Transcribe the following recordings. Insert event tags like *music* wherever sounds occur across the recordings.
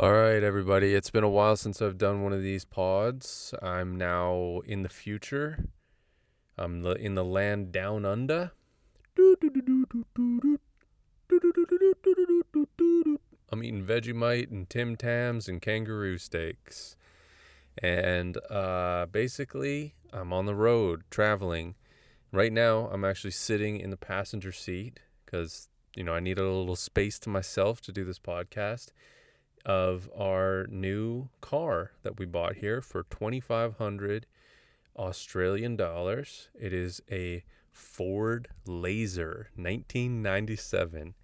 All right, everybody. It's been a while since I've done one of these pods. I'm now in the future. I'm in the land down under. I'm eating Vegemite and Tim Tams and kangaroo steaks. And uh, basically, I'm on the road traveling. Right now, I'm actually sitting in the passenger seat because, you know, I need a little space to myself to do this podcast of our new car that we bought here for 2500 Australian dollars. It is a Ford Laser 1997.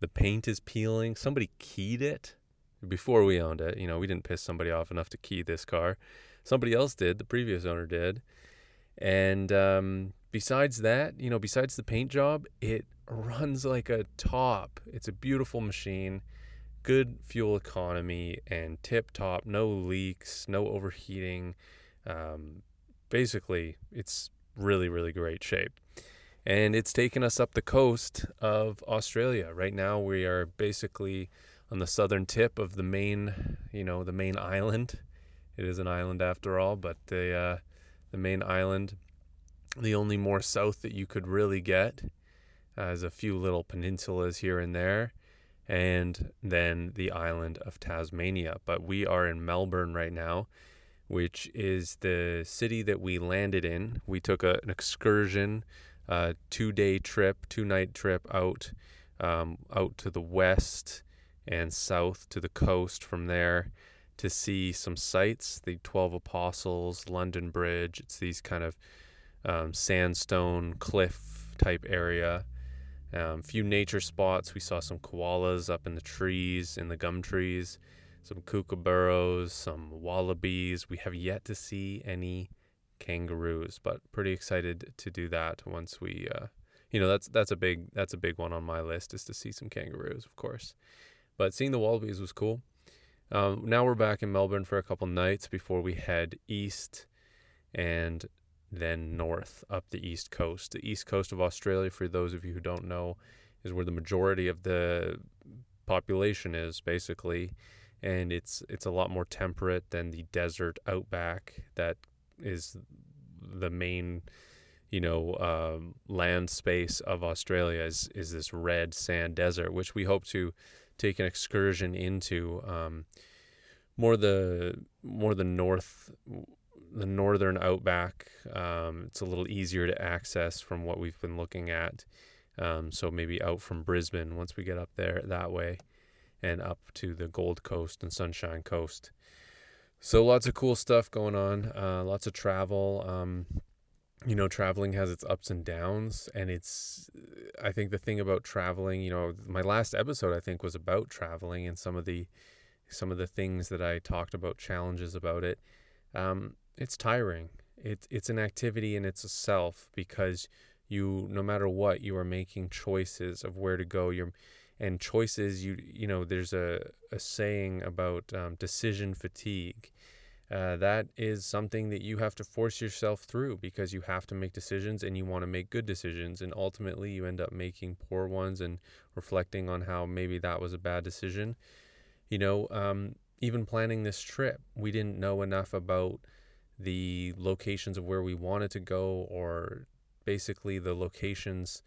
The paint is peeling. Somebody keyed it before we owned it. You know, we didn't piss somebody off enough to key this car. Somebody else did. The previous owner did. And um, besides that, you know, besides the paint job, it runs like a top. It's a beautiful machine good fuel economy and tip top, no leaks, no overheating. Um, basically, it's really, really great shape. And it's taken us up the coast of Australia. Right now, we are basically on the southern tip of the main, you know, the main island. It is an island after all, but the uh, the main island, the only more south that you could really get, has a few little peninsulas here and there and then the island of Tasmania. But we are in Melbourne right now, which is the city that we landed in. We took a, an excursion, a two day trip, two night trip out, um, out to the west and south to the coast from there to see some sights the 12 Apostles, London Bridge. It's these kind of um, sandstone cliff type area um, few nature spots. We saw some koalas up in the trees, in the gum trees, some kookaburras, some wallabies. We have yet to see any kangaroos, but pretty excited to do that once we, uh, you know, that's that's a big that's a big one on my list is to see some kangaroos, of course. But seeing the wallabies was cool. Um, now we're back in Melbourne for a couple nights before we head east and then north up the east coast. The east coast of Australia, for those of you who don't know, is where the majority of the population is basically, and it's it's a lot more temperate than the desert outback that is the main you know um, land space of Australia is is this red sand desert, which we hope to take an excursion into. Um, more the more the north the northern outback. Um, it's a little easier to access from what we've been looking at. Um, so maybe out from Brisbane once we get up there that way, and up to the Gold Coast and Sunshine Coast. So lots of cool stuff going on. Uh, lots of travel. Um, you know, traveling has its ups and downs, and it's. I think the thing about traveling, you know, my last episode I think was about traveling and some of the, some of the things that I talked about, challenges about it. Um, it's tiring. It's it's an activity and it's a self because you no matter what you are making choices of where to go. You're and choices you you know there's a a saying about um, decision fatigue. Uh, that is something that you have to force yourself through because you have to make decisions and you want to make good decisions and ultimately you end up making poor ones and reflecting on how maybe that was a bad decision you know um, even planning this trip we didn't know enough about the locations of where we wanted to go or basically the locations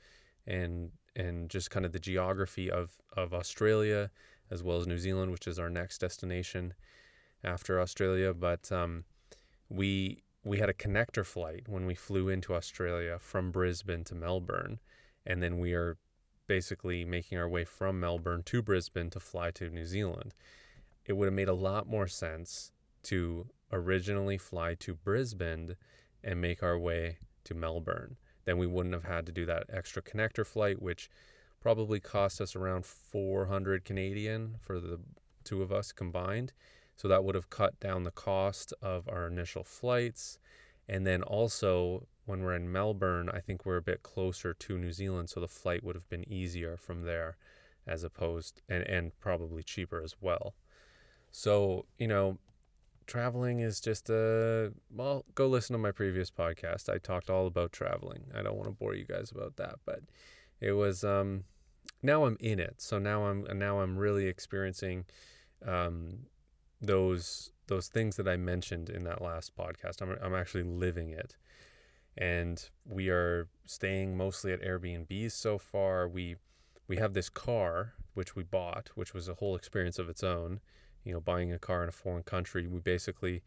and and just kind of the geography of of Australia as well as New Zealand which is our next destination after Australia. But um, we we had a connector flight when we flew into Australia from Brisbane to Melbourne. And then we are basically making our way from Melbourne to Brisbane to fly to New Zealand. It would have made a lot more sense to originally fly to Brisbane and make our way to Melbourne. Then we wouldn't have had to do that extra connector flight, which probably cost us around 400 Canadian for the two of us combined. So that would have cut down the cost of our initial flights. And then also, when we're in Melbourne, I think we're a bit closer to New Zealand, so the flight would have been easier from there as opposed and, and probably cheaper as well. So, you know, traveling is just a well go listen to my previous podcast i talked all about traveling i don't want to bore you guys about that but it was um now i'm in it so now i'm now i'm really experiencing um, those those things that I mentioned in that last podcast. I'm I'm actually living it, and we are staying mostly at Airbnbs so far. We we have this car which we bought, which was a whole experience of its own. You know, buying a car in a foreign country, we basically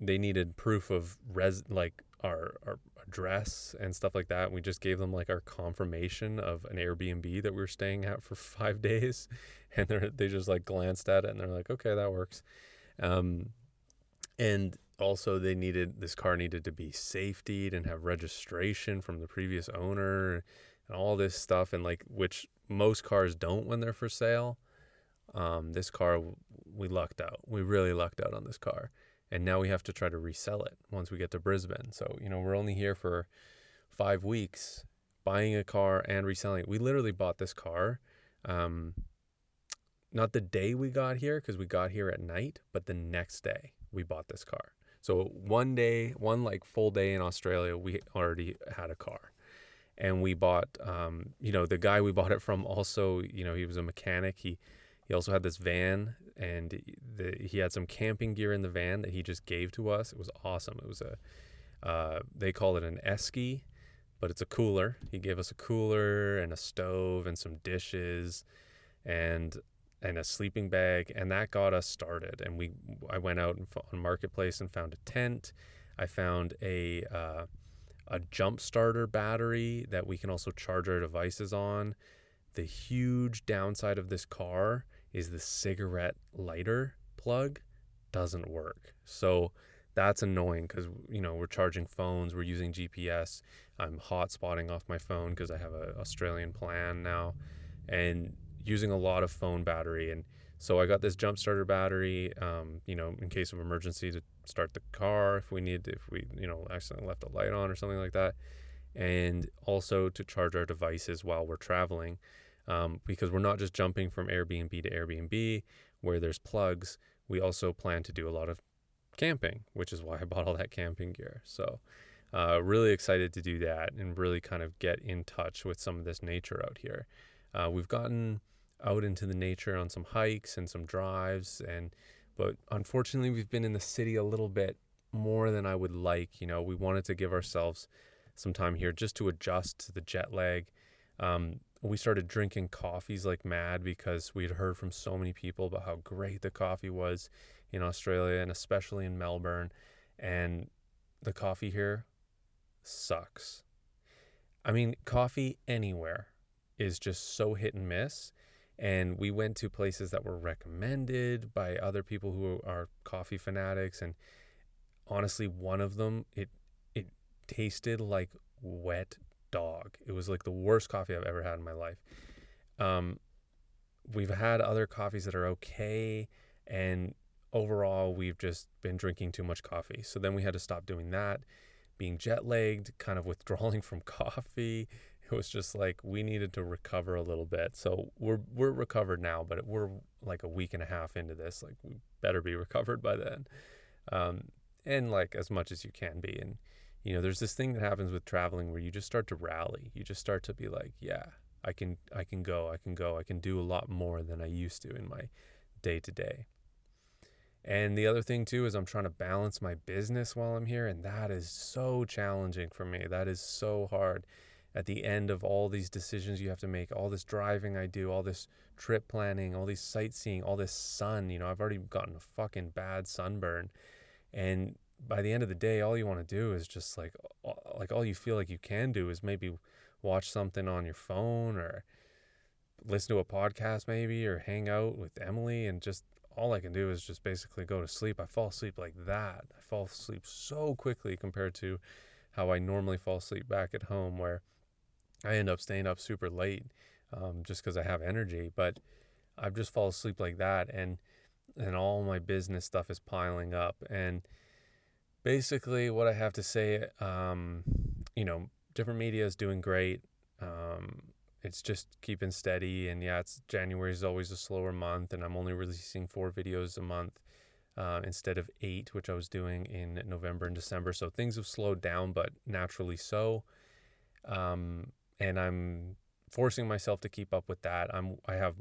they needed proof of res like our our address and stuff like that. We just gave them like our confirmation of an Airbnb that we were staying at for *laughs* five days, and they they just like glanced at it and they're like, okay, that works. Um, and also they needed this car needed to be safetied and have registration from the previous owner and all this stuff and like which most cars don't when they're for sale. Um, this car we lucked out. We really lucked out on this car and now we have to try to resell it once we get to Brisbane. So, you know, we're only here for five weeks buying a car and reselling it. We literally bought this car, um, not the day we got here because we got here at night, but the next day we bought this car. So, one day, one like full day in Australia, we already had a car. And we bought, um, you know, the guy we bought it from also, you know, he was a mechanic. He, he also had this van and the, he had some camping gear in the van that he just gave to us. It was awesome. It was a uh, they call it an esky, but it's a cooler. He gave us a cooler and a stove and some dishes, and and a sleeping bag, and that got us started. And we I went out on marketplace and found a tent. I found a uh, a jump starter battery that we can also charge our devices on. The huge downside of this car is the cigarette lighter plug doesn't work. So that's annoying because you know we're charging phones, we're using GPS. I'm hotspotting off my phone because I have an Australian plan now, and using a lot of phone battery. And so I got this jump starter battery, um, you know, in case of emergency to start the car if we need, if we you know accidentally left the light on or something like that, and also to charge our devices while we're traveling um, because we're not just jumping from Airbnb to Airbnb where there's plugs. We also plan to do a lot of camping, which is why I bought all that camping gear. So, uh, really excited to do that and really kind of get in touch with some of this nature out here. Uh, we've gotten out into the nature on some hikes and some drives, and but unfortunately, we've been in the city a little bit more than I would like. You know, we wanted to give ourselves some time here just to adjust to the jet lag. Um, we started drinking coffees like mad because we'd heard from so many people about how great the coffee was in Australia and especially in Melbourne. And the coffee here sucks. I mean, coffee anywhere is just so hit and miss. And we went to places that were recommended by other people who are coffee fanatics. And honestly, one of them, it it tasted like wet dog. It was like the worst coffee I've ever had in my life. Um, we've had other coffees that are okay, and overall, we've just been drinking too much coffee. So then we had to stop doing that. Being jet lagged, kind of *laughs* withdrawing from coffee, it was just like we needed to recover a little bit. So we're we're recovered now, but we're like a week and a half into this. Like we better be *laughs* recovered by then, um, and like as much as you can be. And you know, there's this thing that happens with traveling where you just start to rally. You just start to be like, yeah, I can I can go, I can go, I can do a lot more than I used to in my day to day. And the other thing too is I'm trying to balance my business while I'm here and that is so challenging for me. That is so hard. At the end of all these decisions you have to make, all this driving I do, all this trip planning, all these sightseeing, all this sun, you know, I've already gotten a fucking bad sunburn and by the end of the day, all you want to do is just like, like all you feel like you can do is maybe watch something on your phone or listen to a podcast maybe or hang out with Emily and just all I can do is just basically go to sleep. I fall asleep like that. I fall asleep so quickly compared to how I normally fall asleep back at home where I end up staying up super late um, just because I have energy. But I've just fall asleep like that and and all my business stuff is piling up and basically what I have to say, um, you know, different media is doing great. Um, it's just keeping steady, and yeah, it's January is always a slower month, and I'm only releasing four videos a month uh, instead of eight, which I was doing in November and December. So things have slowed down, but naturally so. Um, and I'm forcing myself to keep up with that. I'm I have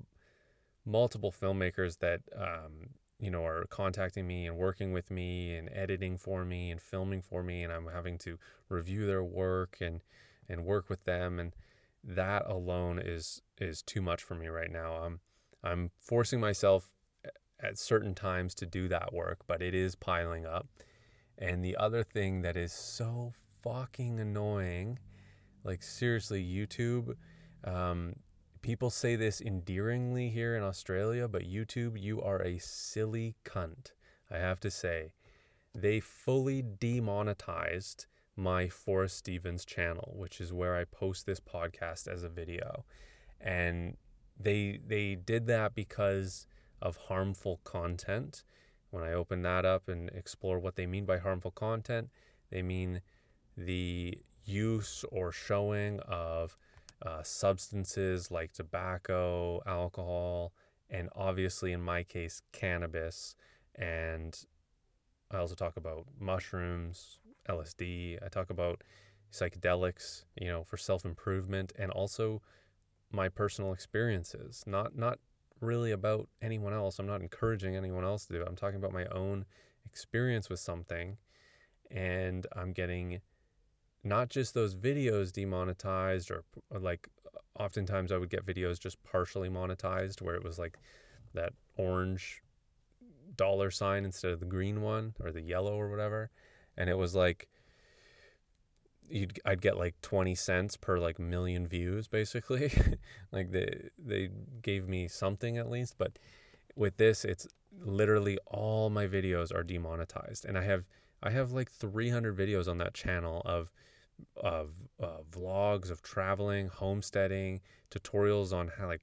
multiple filmmakers that um, you know are contacting me and working with me and editing for me and filming for me, and I'm having to review their work and and work with them, and that alone is is too much for me right now. I'm I'm forcing myself at certain times to do that work, but it is piling up. And the other thing that is so fucking annoying, like seriously, YouTube, um, people say this endearingly here in Australia, but YouTube, you are a silly cunt. I have to say, they fully demonetized my Forrest Stevens channel, which is where I post this podcast as a video. And they they did that because of harmful content. When I open that up and explore what they mean by harmful content, they mean the use or showing of uh, substances like tobacco, alcohol, and obviously, in my case, cannabis. And I also talk about mushrooms, LSD. I talk about psychedelics, you know, for self improvement, and also my personal experiences. Not not really about anyone else. I'm not encouraging anyone else to do it. I'm talking about my own experience with something, and I'm getting not just those videos demonetized or, or like oftentimes I would get videos just partially monetized where it was like that orange dollar sign instead of the green one or the yellow or whatever. And it was like you'd I'd get like 20 cents per like million views basically. *laughs* Like they they gave me something at least but with this it's literally all my videos are demonetized. And I have I have like 300 videos on that channel of of uh, vlogs of traveling, homesteading, tutorials on how like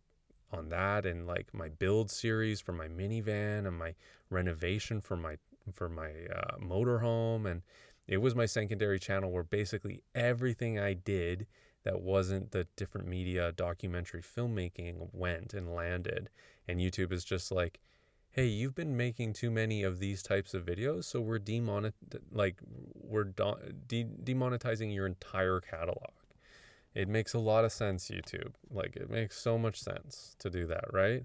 on that and like my build series for my minivan and my renovation for my for my uh, motorhome and it was my secondary channel where basically everything I did that wasn't the different media documentary filmmaking went and landed. And YouTube is just like, hey, you've been making too many of these types of videos, so we're demonet like we're de- demonetizing your entire catalog. It makes a lot of sense, YouTube. Like it makes so much sense to do that, right?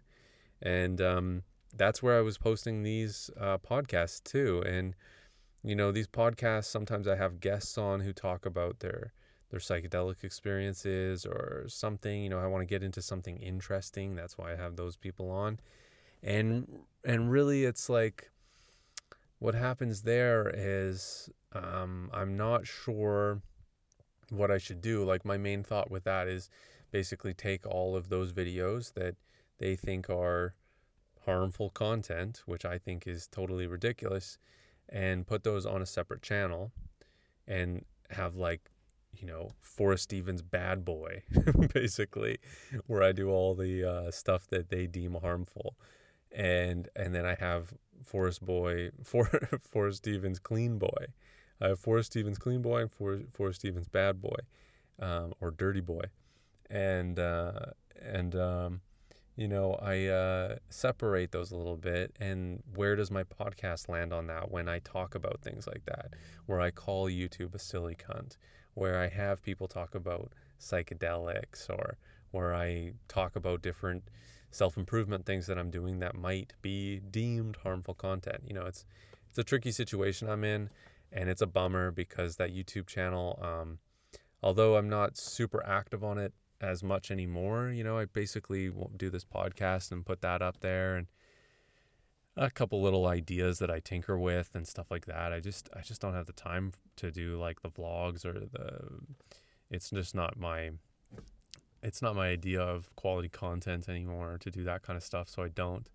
And um, that's where I was posting these uh, podcasts too, and you know, these podcasts, sometimes I have guests on who talk about their their psychedelic experiences or something, you know, I want to get into something interesting. That's why I have those people on. And and really it's like what happens there is um, I'm not sure what I should do. Like my main thought with that is basically take all of those videos that they think are harmful content, which I think is totally ridiculous, and put those on a separate channel and have like you know Forrest Stevens bad boy *laughs* basically where I do all the uh, stuff that they deem harmful and and then I have Forrest boy *laughs* for Forrest Stevens clean boy I have Forrest Stevens clean boy and Forrest, Forrest Stevens bad boy um, or dirty boy and uh, and um, you know, I uh, separate those a little bit. And where does my podcast land on that when I talk about things like that? Where I call YouTube a silly cunt, where I have people talk about psychedelics, or where I talk about different self improvement things that I'm doing that might be deemed harmful content. You know, it's it's a tricky situation I'm in, and it's a bummer because that YouTube channel, um, although I'm not super active on it as much anymore. You know, I basically won't do this podcast and put that up there and a couple little ideas that I tinker with and stuff like that. I just I just don't have the time to do like the vlogs or the it's just not my it's not my idea of quality content anymore to do that kind of stuff, so I don't.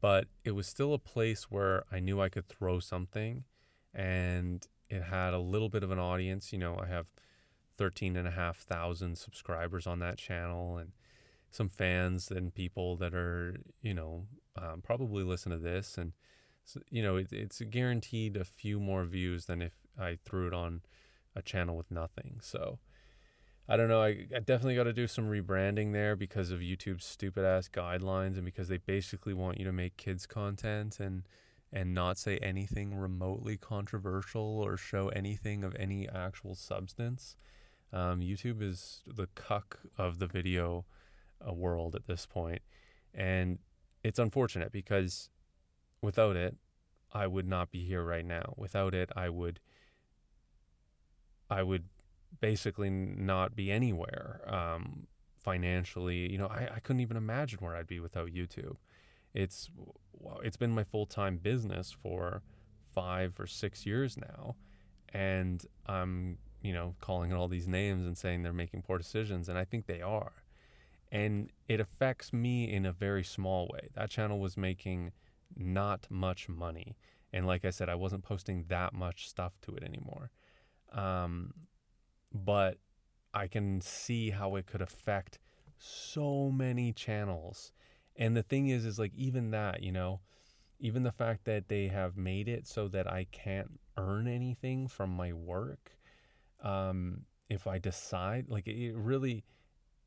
But it was still a place where I knew I could throw something and it had a little bit of an audience, you know, I have 13 and a half thousand subscribers on that channel and some fans and people that are you know um, probably listen to this and you know it, it's guaranteed a few more views than if i threw it on a channel with nothing so i don't know i, I definitely got to do some rebranding there because of youtube's stupid ass guidelines and because they basically want you to make kids content and and not say anything remotely controversial or show anything of any actual substance um, YouTube is the cuck of the video uh, world at this point, and it's unfortunate because without it, I would not be here right now. Without it, I would I would basically not be anywhere um, financially. You know, I, I couldn't even imagine where I'd be without YouTube. It's it's been my full time business for five or six years now, and I'm you know calling all these names and saying they're making poor decisions, and I think they are, and it affects me in a very small way. That channel was making not much money, and like I said, I wasn't posting that much stuff to it anymore. Um, but I can see how it could affect so many channels. And the thing is, is like even that, you know, even the fact that they have made it so that I can't earn anything from my work. Um, if I decide, like it really,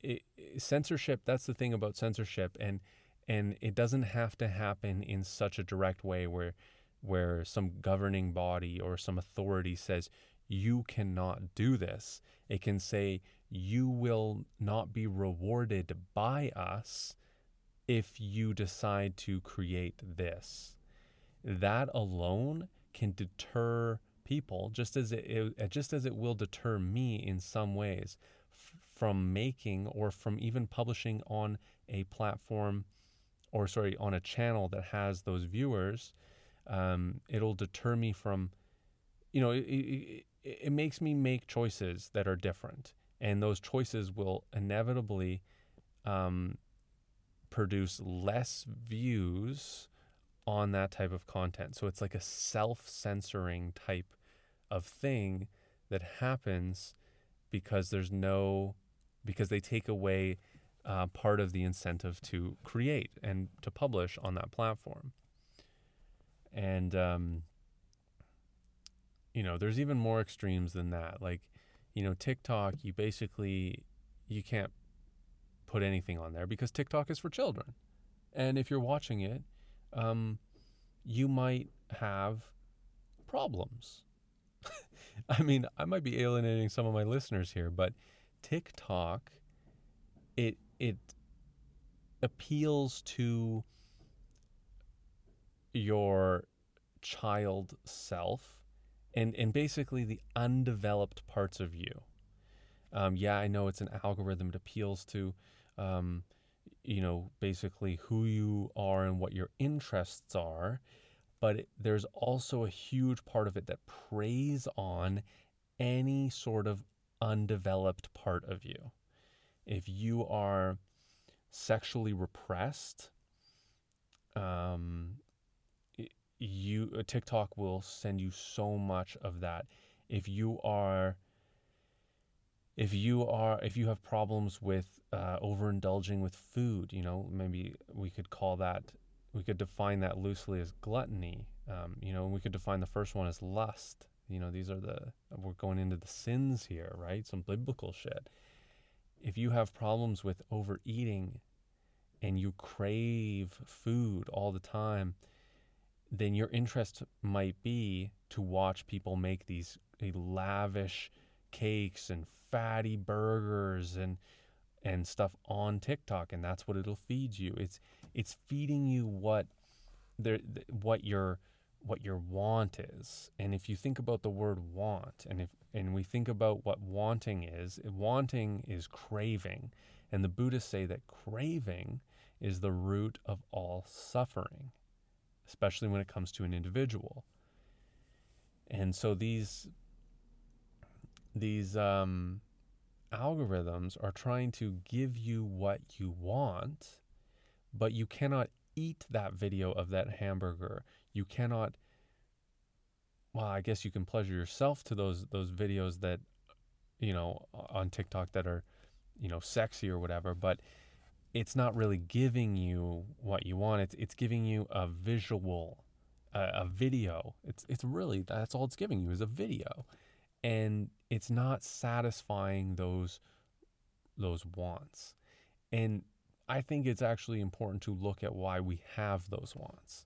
it, censorship. That's the thing about censorship, and and it doesn't have to happen in such a direct way where where some governing body or some authority says you cannot do this. It can say, you will not be rewarded by us if you decide to create this. That alone can deter people just as it, it just as it will deter me in some ways f- from making or from even publishing on a platform or sorry on a channel that has those viewers um, it'll deter me from you know it, it, it makes me make choices that are different. And those choices will inevitably um, produce less views on that type of content. So it's like a self censoring type of thing that happens because there's no, because they take away uh, part of the incentive to create and to publish on that platform. And um, you know, there's even more extremes than that. Like, you know, TikTok, you basically you can't put anything on there because TikTok is for children. And if you're watching it, um, you might have problems. *laughs* I mean, I might be alienating some of my listeners here, but TikTok, it it appeals to your child self and and basically the undeveloped parts of you. Um, yeah, I know it's an algorithm. It appeals to, um, you know, basically who you are and what your interests are, but it, there's also a huge part of it that preys on any sort of undeveloped part of you. If you are sexually repressed, um, you uh, TikTok will send you so much of that. If you are if you are if you have problems with uh, overindulging with food, you know, maybe we could call that we could define that loosely as gluttony. Um, you know, we could define the first one as lust. You know, these are the we're going into the sins here, right? Some biblical shit. If you have problems with overeating and you crave food all the time, then your interest might be to watch people make these lavish cakes and fatty burgers and and stuff on TikTok and that's what it'll feed you. It's it's feeding you what there what your what your want is. And if you think about the word want and if and we think about what wanting is, eh, wanting is craving. And the Buddhists say that craving is the root of all suffering especially when it comes to an individual. And so these these um, algorithms are trying to give you what you want, but you cannot eat that video of that hamburger. You cannot. Well, I guess you can pleasure yourself to those those videos that, you know, on TikTok that are, you know, sexy or whatever. But it's not really giving you what you want. It's it's giving you a visual, a video. It's it's really that's all it's giving you is a video, and it's not satisfying those those wants. And I think it's actually important to look at why we have those wants.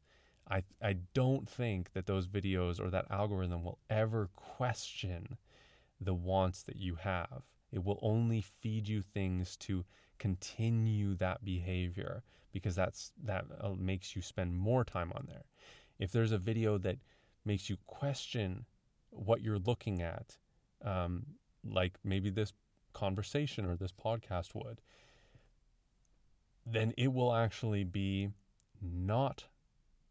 I I don't think that those videos or that algorithm will ever question the wants that you have. It will only feed you things to continue that behavior because that's that uh, makes you spend more time on there. If there's a video that makes you question what you're looking at, um, like maybe this conversation or this podcast would, then it will actually be not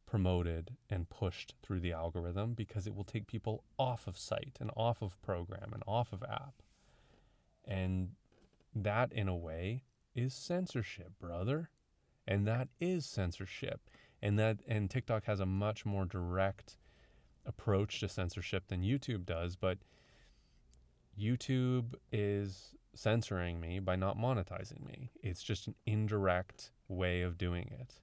promoted and pushed through the algorithm because it will take people off of site and off of program and off of app. And that, in a way, is censorship, brother. And that is censorship. And that and TikTok has a much more direct approach to censorship than YouTube does, but YouTube is censoring me by not monetizing me. It's just an indirect way of doing it.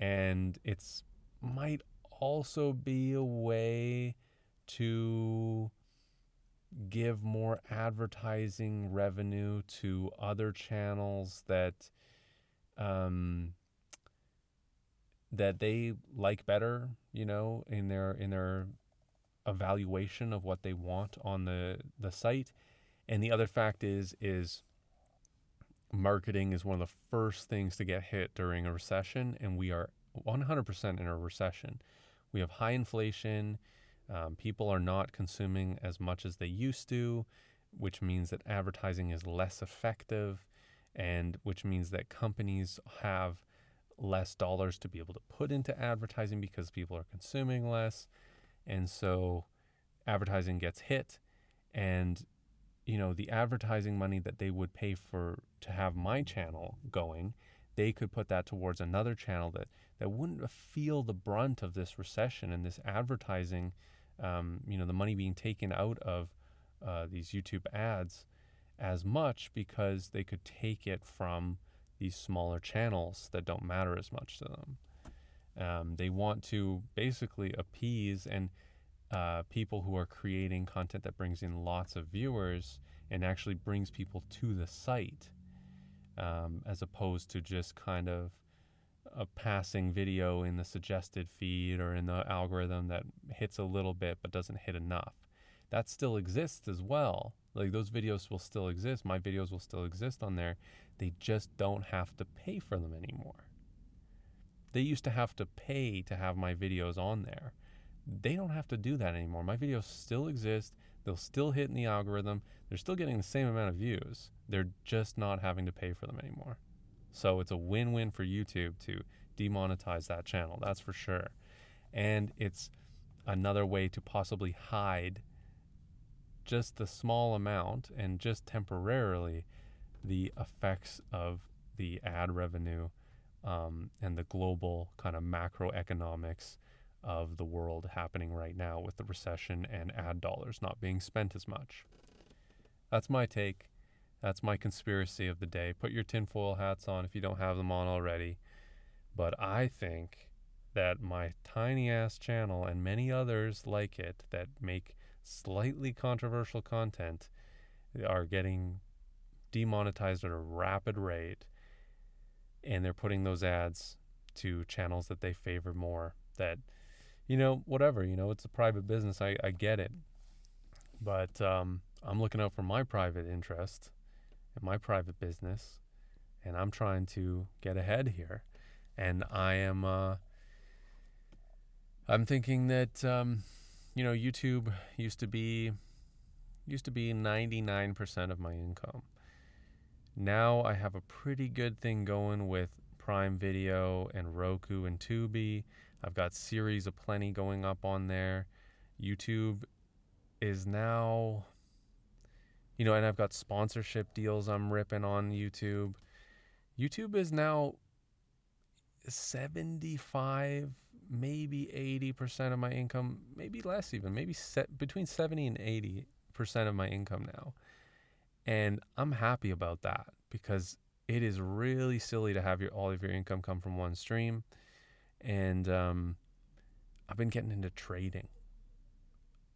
And it's might also be a way to give more advertising revenue to other channels that um, that they like better, you know, in their in their evaluation of what they want on the the site. And the other fact is is marketing is one of the first things to get hit during a recession and we are 100% in a recession. We have high inflation. Um, people are not consuming as much as they used to, which means that advertising is less effective, and which means that companies have less dollars to be able to put into advertising because people are consuming less. And so advertising gets hit. And, you know, the advertising money that they would pay for to have my channel going they could put that towards another channel that, that wouldn't feel the brunt of this recession and this advertising, um, you know, the money being taken out of uh, these YouTube ads as much because they could take it from these smaller channels that don't matter as much to them. Um, they want to basically appease and uh, people who are creating content that brings in lots of viewers and actually brings people to the site um, as opposed to just kind of a passing video in the suggested feed or in the algorithm that hits a little bit but doesn't hit enough. That still exists as well. Like those videos will still exist. My videos will still exist on there. They just don't have to pay for them anymore. They used to have to pay to have my videos on there. They don't have to do that anymore. My videos still exist. They'll still hit in the algorithm. They're still getting the same amount of views. They're just not having to pay for them anymore. So it's a win win for YouTube to demonetize that channel, that's for sure. And it's another way to possibly hide just the small amount and just temporarily the effects of the ad revenue um, and the global kind of macroeconomics of the world happening right now with the recession and ad dollars not being spent as much. That's my take. That's my conspiracy of the day. Put your tinfoil hats on if you don't have them on already. But I think that my tiny ass channel and many others like it that make slightly controversial content are getting demonetized at a rapid rate. And they're putting those ads to channels that they favor more that you know, whatever, you know, it's a private business. I, I get it. But um, I'm looking out for my private interest my private business. And I'm trying to get ahead here. And I am, uh, I'm thinking that, um, you know, YouTube used to be, used to be 99% of my income. Now I have a pretty good thing going with Prime Video and Roku and Tubi I've got series of plenty going up on there. YouTube is now, you know, and I've got sponsorship deals I'm ripping on YouTube. YouTube is now 75, maybe 80% of my income, maybe less even, maybe set between 70 and 80% of my income now. And I'm happy about that because it is really silly to have your all of your income come from one stream and um, I've been getting into trading.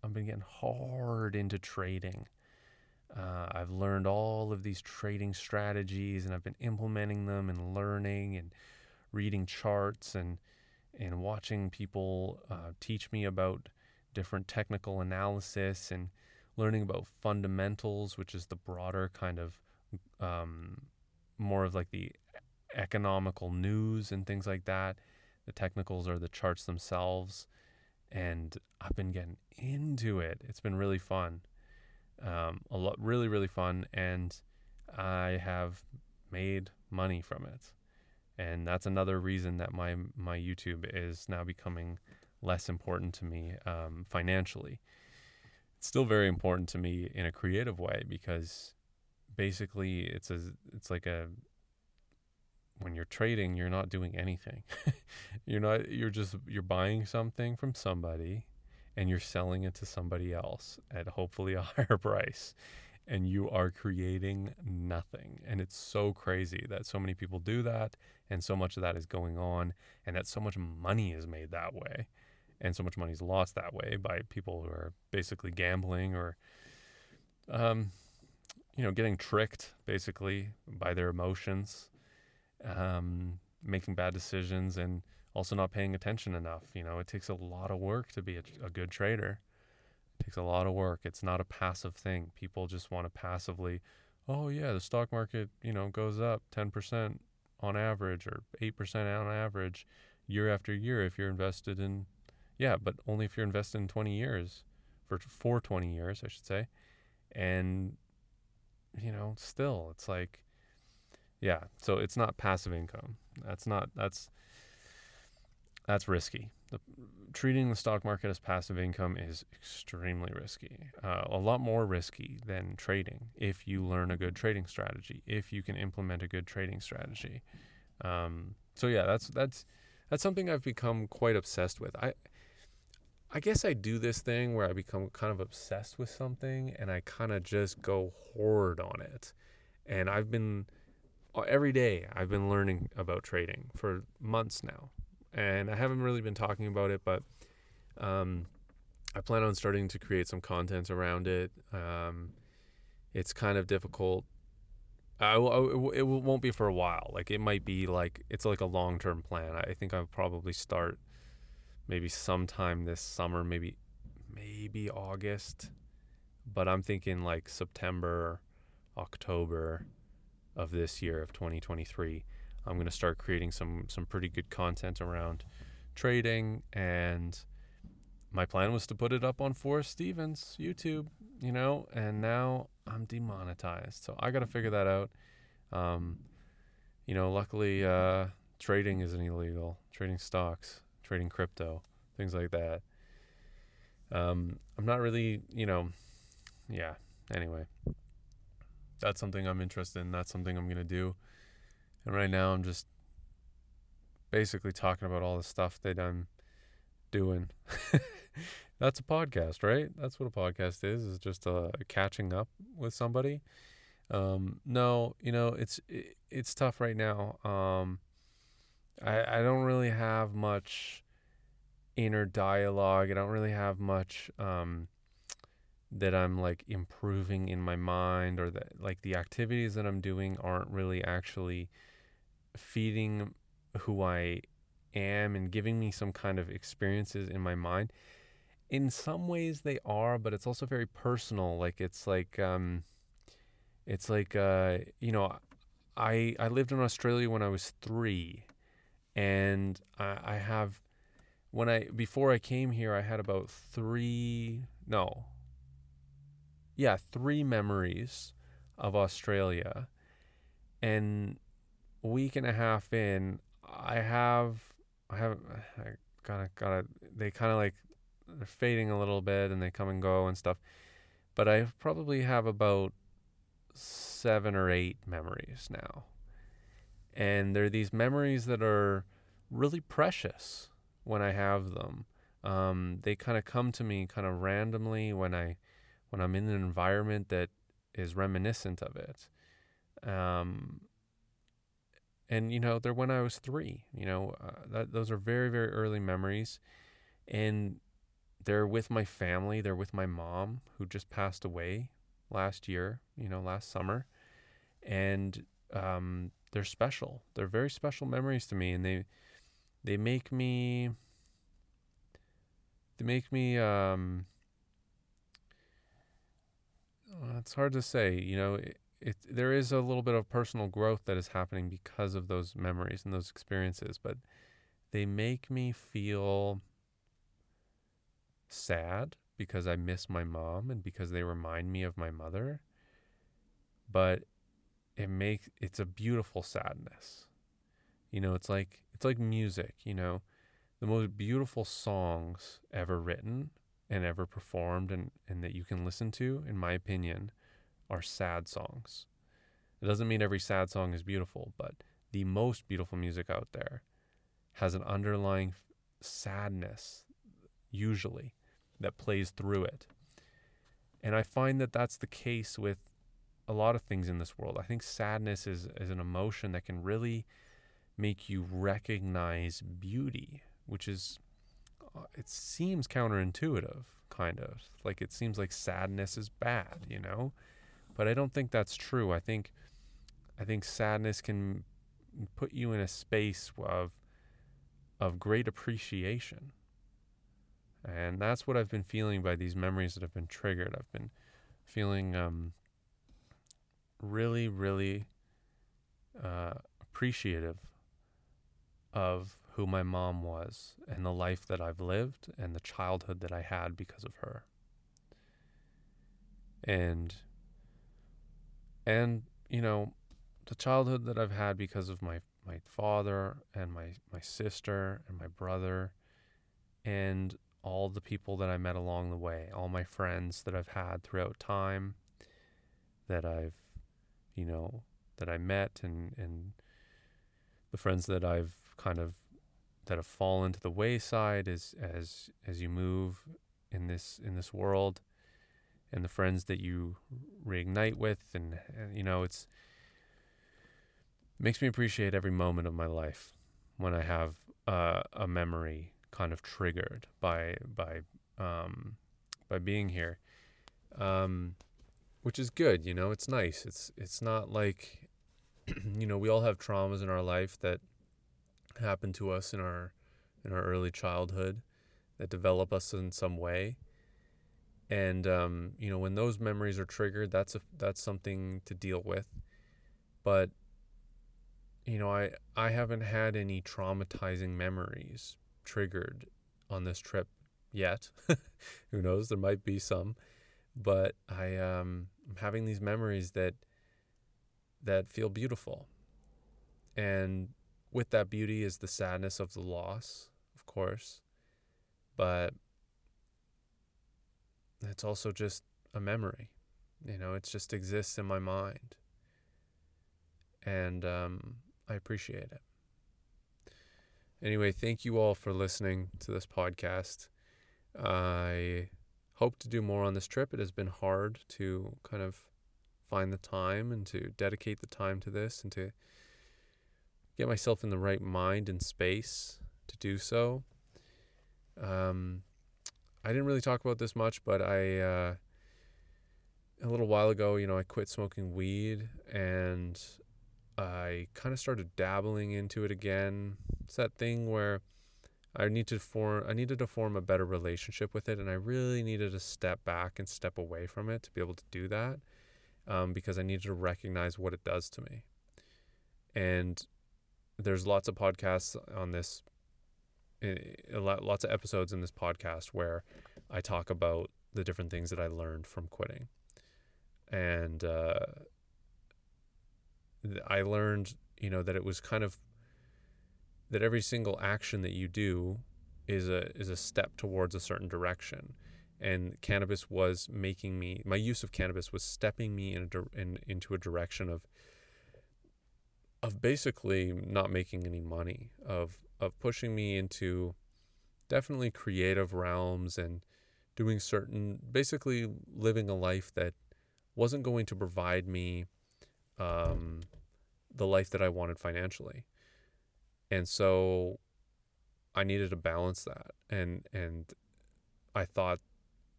I've been getting hard into trading. Uh, I've learned all of these trading strategies and I've been implementing them and learning and reading charts and and watching people uh, teach me about different technical analysis and learning about fundamentals, which is the broader kind of um, more of like the economical news and things like that. The technicals are the charts themselves. And I've been getting into it. It's been really fun. Um, a lot, really, really fun. And I have made money from it. And that's another reason that my, my YouTube is now becoming less important to me um, financially. It's still very important to me in a creative way because basically it's a it's like a when you're trading you're not doing anything *laughs* you're not you're just you're buying something from somebody and you're selling it to somebody else at hopefully a *laughs* higher price and you are creating nothing. And it's so crazy that so many people do that and so much of that is going on and that so much money is made that way and so much money is lost that way by people who are basically gambling or um, you know, getting tricked basically by their emotions, um, making bad decisions, and also not paying attention enough. You know, it takes a lot of work to be a, a good trader. It takes a lot of work. It's not a passive thing. People just want to passively, oh yeah, the stock market, you know, goes up 10% on average or 8% on average year after year if you're invested in yeah, but only if you're invested in 20 years for for 20 years, I should say. And you know, still, it's like, yeah. So it's not passive income. That's not that's that's risky. The, treating the stock market as passive income is extremely risky. Uh, a lot more risky than trading if you learn a good trading strategy. If you can implement a good trading strategy. Um, so yeah, that's that's that's something I've become quite obsessed with. I I guess I do this thing where I become kind of obsessed with something and I kind of just go hoard on it. And I've been uh, every day I've been learning about trading for months now. And I haven't really been talking about it, but um, I plan on starting to create some content around it. Um, it's kind of difficult. I, it won't be for a while. Like it might be like it's like a long term plan. I think I'll probably start maybe sometime this summer, maybe maybe August, but I'm thinking like September, October of this year of 2023. I'm going to start creating some some pretty good content around trading and my plan was to put it up on Forrest Stevens YouTube, you know, and now I'm demonetized. So I got to figure that out. Um, you know, luckily uh, trading isn't illegal. Trading stocks trading crypto, things like that. Um, I'm not really, you know, yeah. Anyway, that's something I'm interested in. That's something I'm gonna do. And right now, I'm just basically talking about all the stuff that I'm doing. *laughs* that's a podcast, right? That's what a podcast is. Is just uh, catching up with somebody. Um, no, you know, it's it, it's tough right now. Um, I, I don't really have much inner dialogue. I don't really have much um, that I'm like improving in my mind or that like the activities that I'm doing aren't really actually feeding who I am and giving me some kind of experiences in my mind. In some ways they are, but it's also very personal. Like it's like um it's like uh you know I I lived in Australia when I was 3 and I, I have when I before I came here I had about three no yeah three memories of Australia and week and a half in I have I have I kind of gotta they kind of like they're fading a little bit and they come and go and stuff but I probably have about seven or eight memories now and they're these memories that are really precious when I have them. Um, they kind of come to me kind of randomly when I when I'm in an environment that is reminiscent of it. Um, and you know, they're when I was three. You know, uh, that those are very very early memories, and they're with my family. They're with my mom who just passed away last year. You know, last summer, and um, they're special. They're very special memories to me, and they they make me they make me um it's hard to say you know it, it there is a little bit of personal growth that is happening because of those memories and those experiences, but they make me feel sad because I miss my mom and because they remind me of my mother. But it makes it's a beautiful sadness. You know, it's like it's like music, you know. The most beautiful songs ever written and ever performed and, and that you can listen to, in my opinion, are sad songs. It doesn't mean every sad song is beautiful, but the most beautiful music out there has an underlying sadness, usually, that plays through it. And I find that that's the case with a lot of things in this world. I think sadness is, is an emotion that can really make you recognize beauty, which is, uh, it seems counterintuitive, kind of. Like it seems like sadness is bad, you know? But I don't think that's true. I think I think sadness can put you in a space of of great appreciation. And that's what I've been feeling by these memories that have been triggered. I've been feeling um, really, really uh, appreciative of who my mom was and the life that I've lived and the childhood that I had because of her. And and you know the childhood that I've had because of my my father and my my sister and my brother and all the people that I met along the way, all my friends that I've had throughout time that I've you know that I met and and the friends that I've kind of that have fallen to the wayside as as as you move in this in this world and the friends that you reignite with and, and you know it's it makes me appreciate every moment of my life when I have uh, a memory kind of triggered by by um, by being here, um, which is good. You know, it's nice. It's it's not like *clears throat* you know we all have traumas in our life that happen to us in our in our early childhood that develop us in some way and um, you know when those memories are triggered that's a that's something to deal with. But you know i i haven't had any traumatizing memories triggered on this trip yet. *laughs* Who knows? There might be some. But i um i'm having these memories that that feel beautiful. And with that beauty is the sadness of the loss of course. But it's also just a memory. You know, it just exists in my mind. And um, I appreciate it. Anyway, thank you all for listening to this podcast. I hope to do more on this trip. It has been hard to kind of find the time and to dedicate the time to this and to get myself in the right mind and space to do so. Um, I didn't really talk about this much, but I uh, a little while ago, you know, I quit smoking weed and I kind of started dabbling into it again. It's that thing where I need to form I needed to form a better relationship with it and I really needed to step back and step away from it to be able to do that um, because I needed to recognize what it does to me. And there's lots of podcasts on this lots of episodes in this podcast where I talk about the different things that I learned from quitting. And uh, I learned, you know, that it was kind of that every single action that you do is a is a step towards a certain direction. And cannabis was making me my use of cannabis was stepping me in, a, in into a direction of of basically not making any money of of pushing me into definitely creative realms and doing certain basically living a life that wasn't going to provide me um, the life that I wanted financially. And so I needed to balance that and and I thought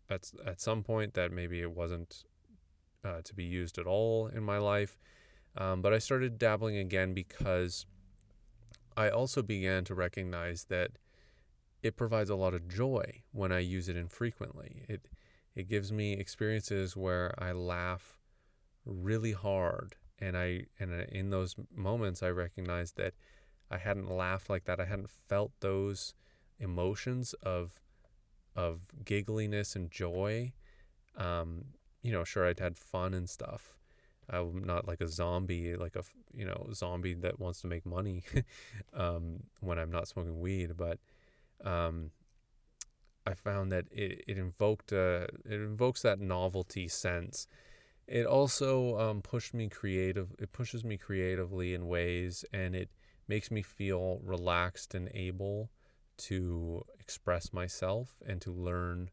at at some point that maybe it wasn't uh, to be used at all in my life. Um, but I started dabbling again because I also began to recognize that it provides a lot of joy when I use it infrequently. It it gives me experiences where I laugh really hard and I and in those moments I recognized that I hadn't laughed like that. I hadn't felt those emotions of of giggliness and joy. Um, you know, sure I'd had fun and stuff. I'm not like a zombie, like a you know zombie that wants to make money *laughs* um, when I'm not smoking weed. But um, I found that it, it invoked a, it invokes that novelty sense. It also um, pushed me creative. It pushes me creatively in ways, and it makes me feel relaxed and able to express myself and to learn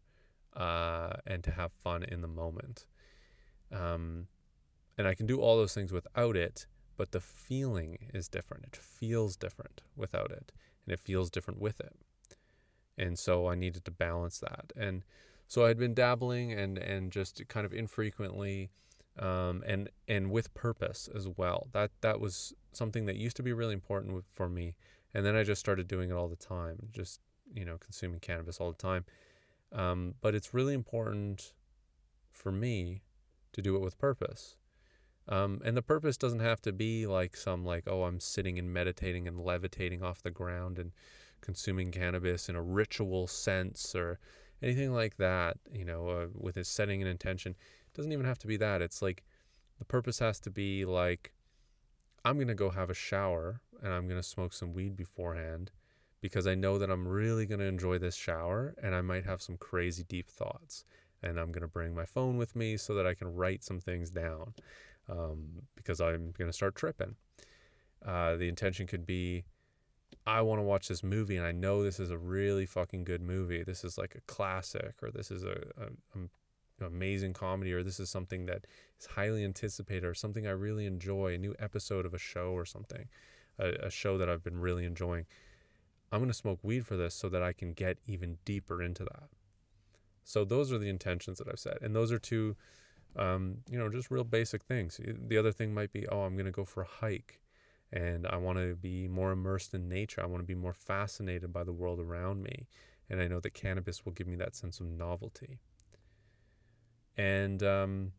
uh, and to have fun in the moment. Um, and I can do all those things without it, but the feeling is different. It feels different without it, and it feels different with it and so I needed to balance that. And so I'd been dabbling and and just kind of infrequently, um, and and with purpose as well. That that was something that used to be really important for me, and then I just started doing it all the time, just you know consuming cannabis all the time. Um, but it's really important for me to do it with purpose. Um, and the purpose doesn't have to be like some like oh I'm sitting and meditating and levitating off the ground and consuming cannabis in a ritual sense or anything like that, you know, uh, with a setting and intention. It doesn't even have to be that. It's like the purpose has to be like, I'm to go have a shower and I'm to smoke some weed beforehand because I know that I'm really to enjoy this shower and I might have some crazy deep thoughts. And I'm going to bring my phone with me so that I can write some things down um, because I'm going to start tripping. Uh, the intention could be I want to watch this movie and I know this is a really fucking good movie. This is like a classic or this is a, a, a amazing comedy or this is something that is highly anticipated or something I really enjoy, a new episode of a show or something, a, a show that I've been really enjoying. I'm going to smoke weed for this so that I can get even deeper into that. So those are the intentions that I've set. And those are two, um, you know, just real basic things. The other thing might be, oh, I'm going to go for a hike and I want to be more immersed in nature. I want to be more fascinated by the world around me. And I know that cannabis will give me that sense of novelty. And um,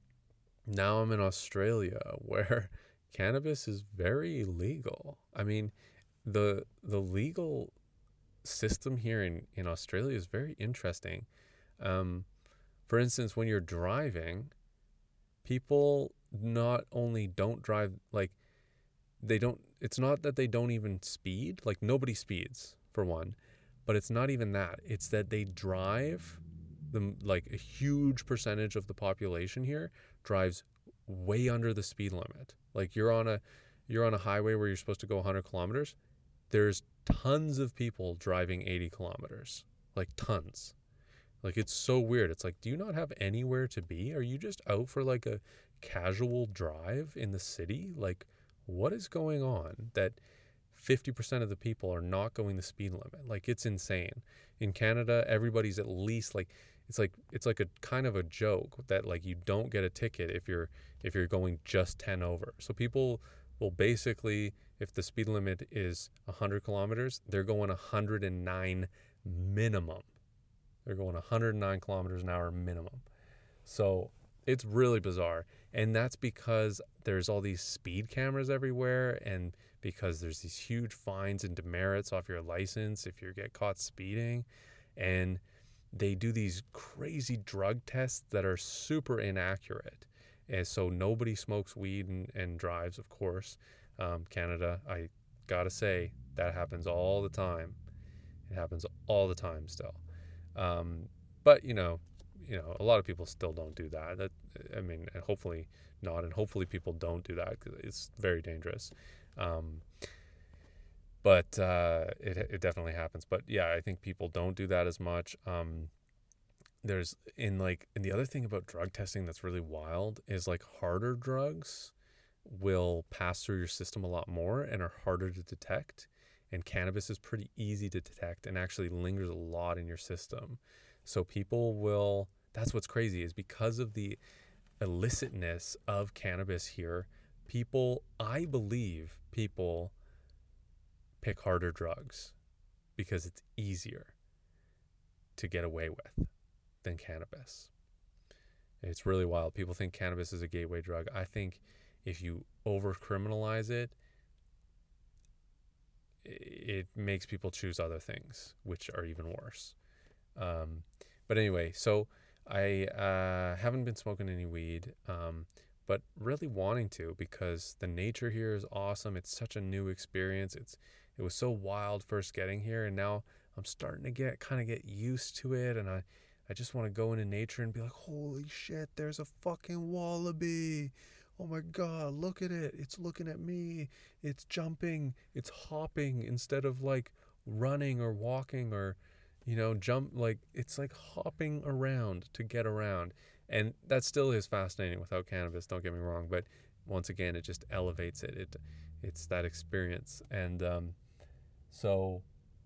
now I'm in Australia *laughs* where cannabis is very legal. I mean, the the legal system here in, in Australia is very interesting. Um, for instance, when you're driving, people not only don't drive like they don't it's not that they don't even speed like nobody speeds for one but it's not even that. It's that they drive the like a huge percentage of the population here drives way under the speed limit. Like you're on a you're on a highway where you're supposed to go 100 kilometers. There's tons of people driving 80 kilometers. Like tons like it's so weird it's like do you not have anywhere to be are you just out for like a casual drive in the city like what is going on that 50% of the people are not going the speed limit? Like it's insane. In Canada, everybody's at least like it's like it's like a kind of a joke that like you don't get a ticket if you're if you're going just 10 over. So people will basically if the speed limit is 100 kilometers, they're going 109 minimum. They're going 109 kilometers an hour minimum. So it's really bizarre. And that's because there's all these speed cameras everywhere and because there's these huge fines and demerits off your license if you get caught speeding. And they do these crazy drug tests that are super inaccurate. And so nobody smokes weed and, and drives, of course. Um, Canada, I gotta say, that happens all the time. It happens all the time still. Um, but, you know, you know, a lot of people still don't do that. That I mean, hopefully not, and hopefully people don't do that because it's very dangerous. Um, but uh, it it definitely happens. But yeah, I think people don't do that as much. Um, there's in like and the other thing about drug testing that's really wild is like harder drugs will pass through your system a lot more and are harder to detect and cannabis is pretty easy to detect and actually lingers a lot in your system so people will, that's what's crazy is because of the illicitness of cannabis here, people, I believe people pick harder drugs because it's easier to get away with than cannabis. It's really wild. People think cannabis is a gateway drug. I think if you over criminalize it, it makes people choose other things, which are even worse. Um, but anyway, so I uh, haven't been smoking any weed, um, but really wanting to because the nature here is awesome. It's such a new experience. It's it was so wild first getting here, and now I'm starting to get kind of get used to it, and I I just want to go into nature and be like, holy shit, there's a fucking wallaby. Oh my god, look at it. It's looking at me. It's jumping. It's hopping instead of like running or walking or you know, jump like it's like hopping around to get around. And that still is fascinating without cannabis, don't get me wrong, but once again it just elevates it. It it's that experience. And um so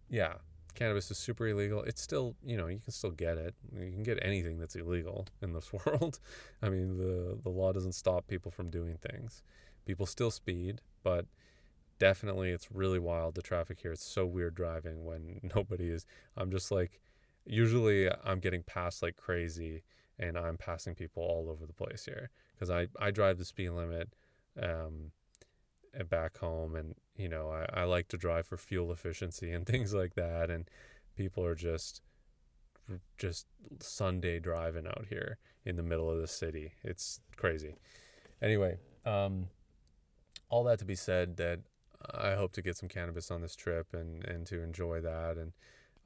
yeah, cannabis is super illegal. It's still, you know, you can still get it. You can get anything that's illegal in this *laughs* world. I mean, the the law doesn't stop people from doing things. People still speed, but definitely it's really wild the traffic here. It's so weird driving when *laughs* nobody is. I'm just like usually I'm getting passed like crazy and I'm passing people all over the place here because I I drive the speed limit um back home and you know I, I like to drive for fuel efficiency and *laughs* things like that and people are just just sunday driving out here in the middle of the city. It's crazy. Anyway um all that to be said that i hope to get some cannabis on this trip and and to enjoy that and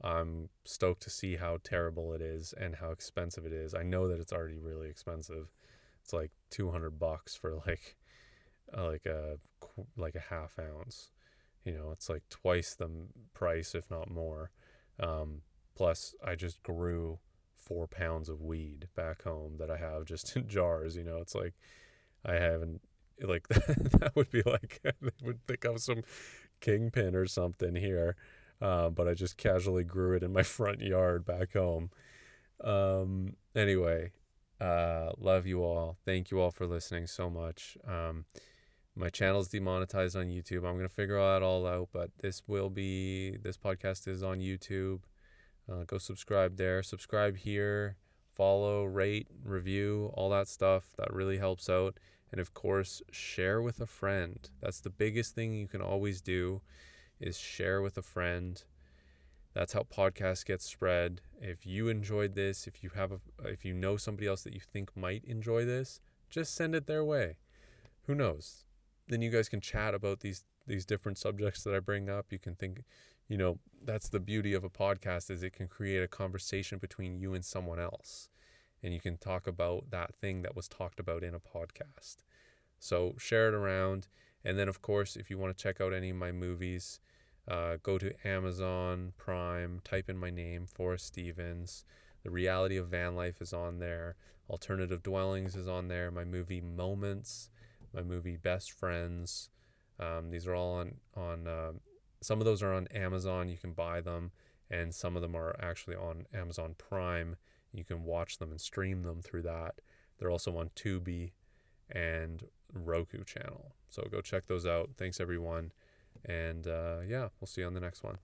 i'm stoked to see how terrible it is and how expensive it is. I know that it's already really expensive. It's like 200 bucks for like uh, like a like a half ounce. You know, it's like twice the price, if not more. Um, plus, I just grew four pounds of weed back home that I have just *laughs* in jars. You know, it's like I haven't like *laughs* that would be like *laughs* they would think I'm some kingpin or something here. Uh, but I just casually grew it in my front yard back home. Um, anyway, uh, love you all. Thank you all for listening so much. Um, my channel's demonetized on YouTube. I'm gonna figure that all out, but this will be this podcast is on YouTube. Uh, go subscribe there. Subscribe here. Follow, rate, review, all that stuff. That really helps out. And of course, share with a friend. That's the biggest thing you can always do is share with a friend. That's how podcasts get spread. If you enjoyed this, if you have a, if you know somebody else that you think might enjoy this, just send it their way. Who knows? Then you guys can chat about these these different subjects that I bring up. You can think, you know, that's the beauty of a podcast is it can create a conversation between you and someone else. And you can talk about that thing that was talked about in a podcast. So share it around. And then, of course, if you want to check out any of my movies, uh, go to Amazon Prime, type in my name, Forrest Stevens. The Reality of Van Life is on there. Alternative Dwellings is on there. My movie Moments my movie Best Friends. Um, these are all on on. Uh, some of those are on Amazon. You can buy them, and some of them are actually on Amazon Prime. You can watch them and stream them through that. They're also on Tubi and Roku channel. So go check those out. Thanks everyone, and uh, yeah, we'll see you on the next one.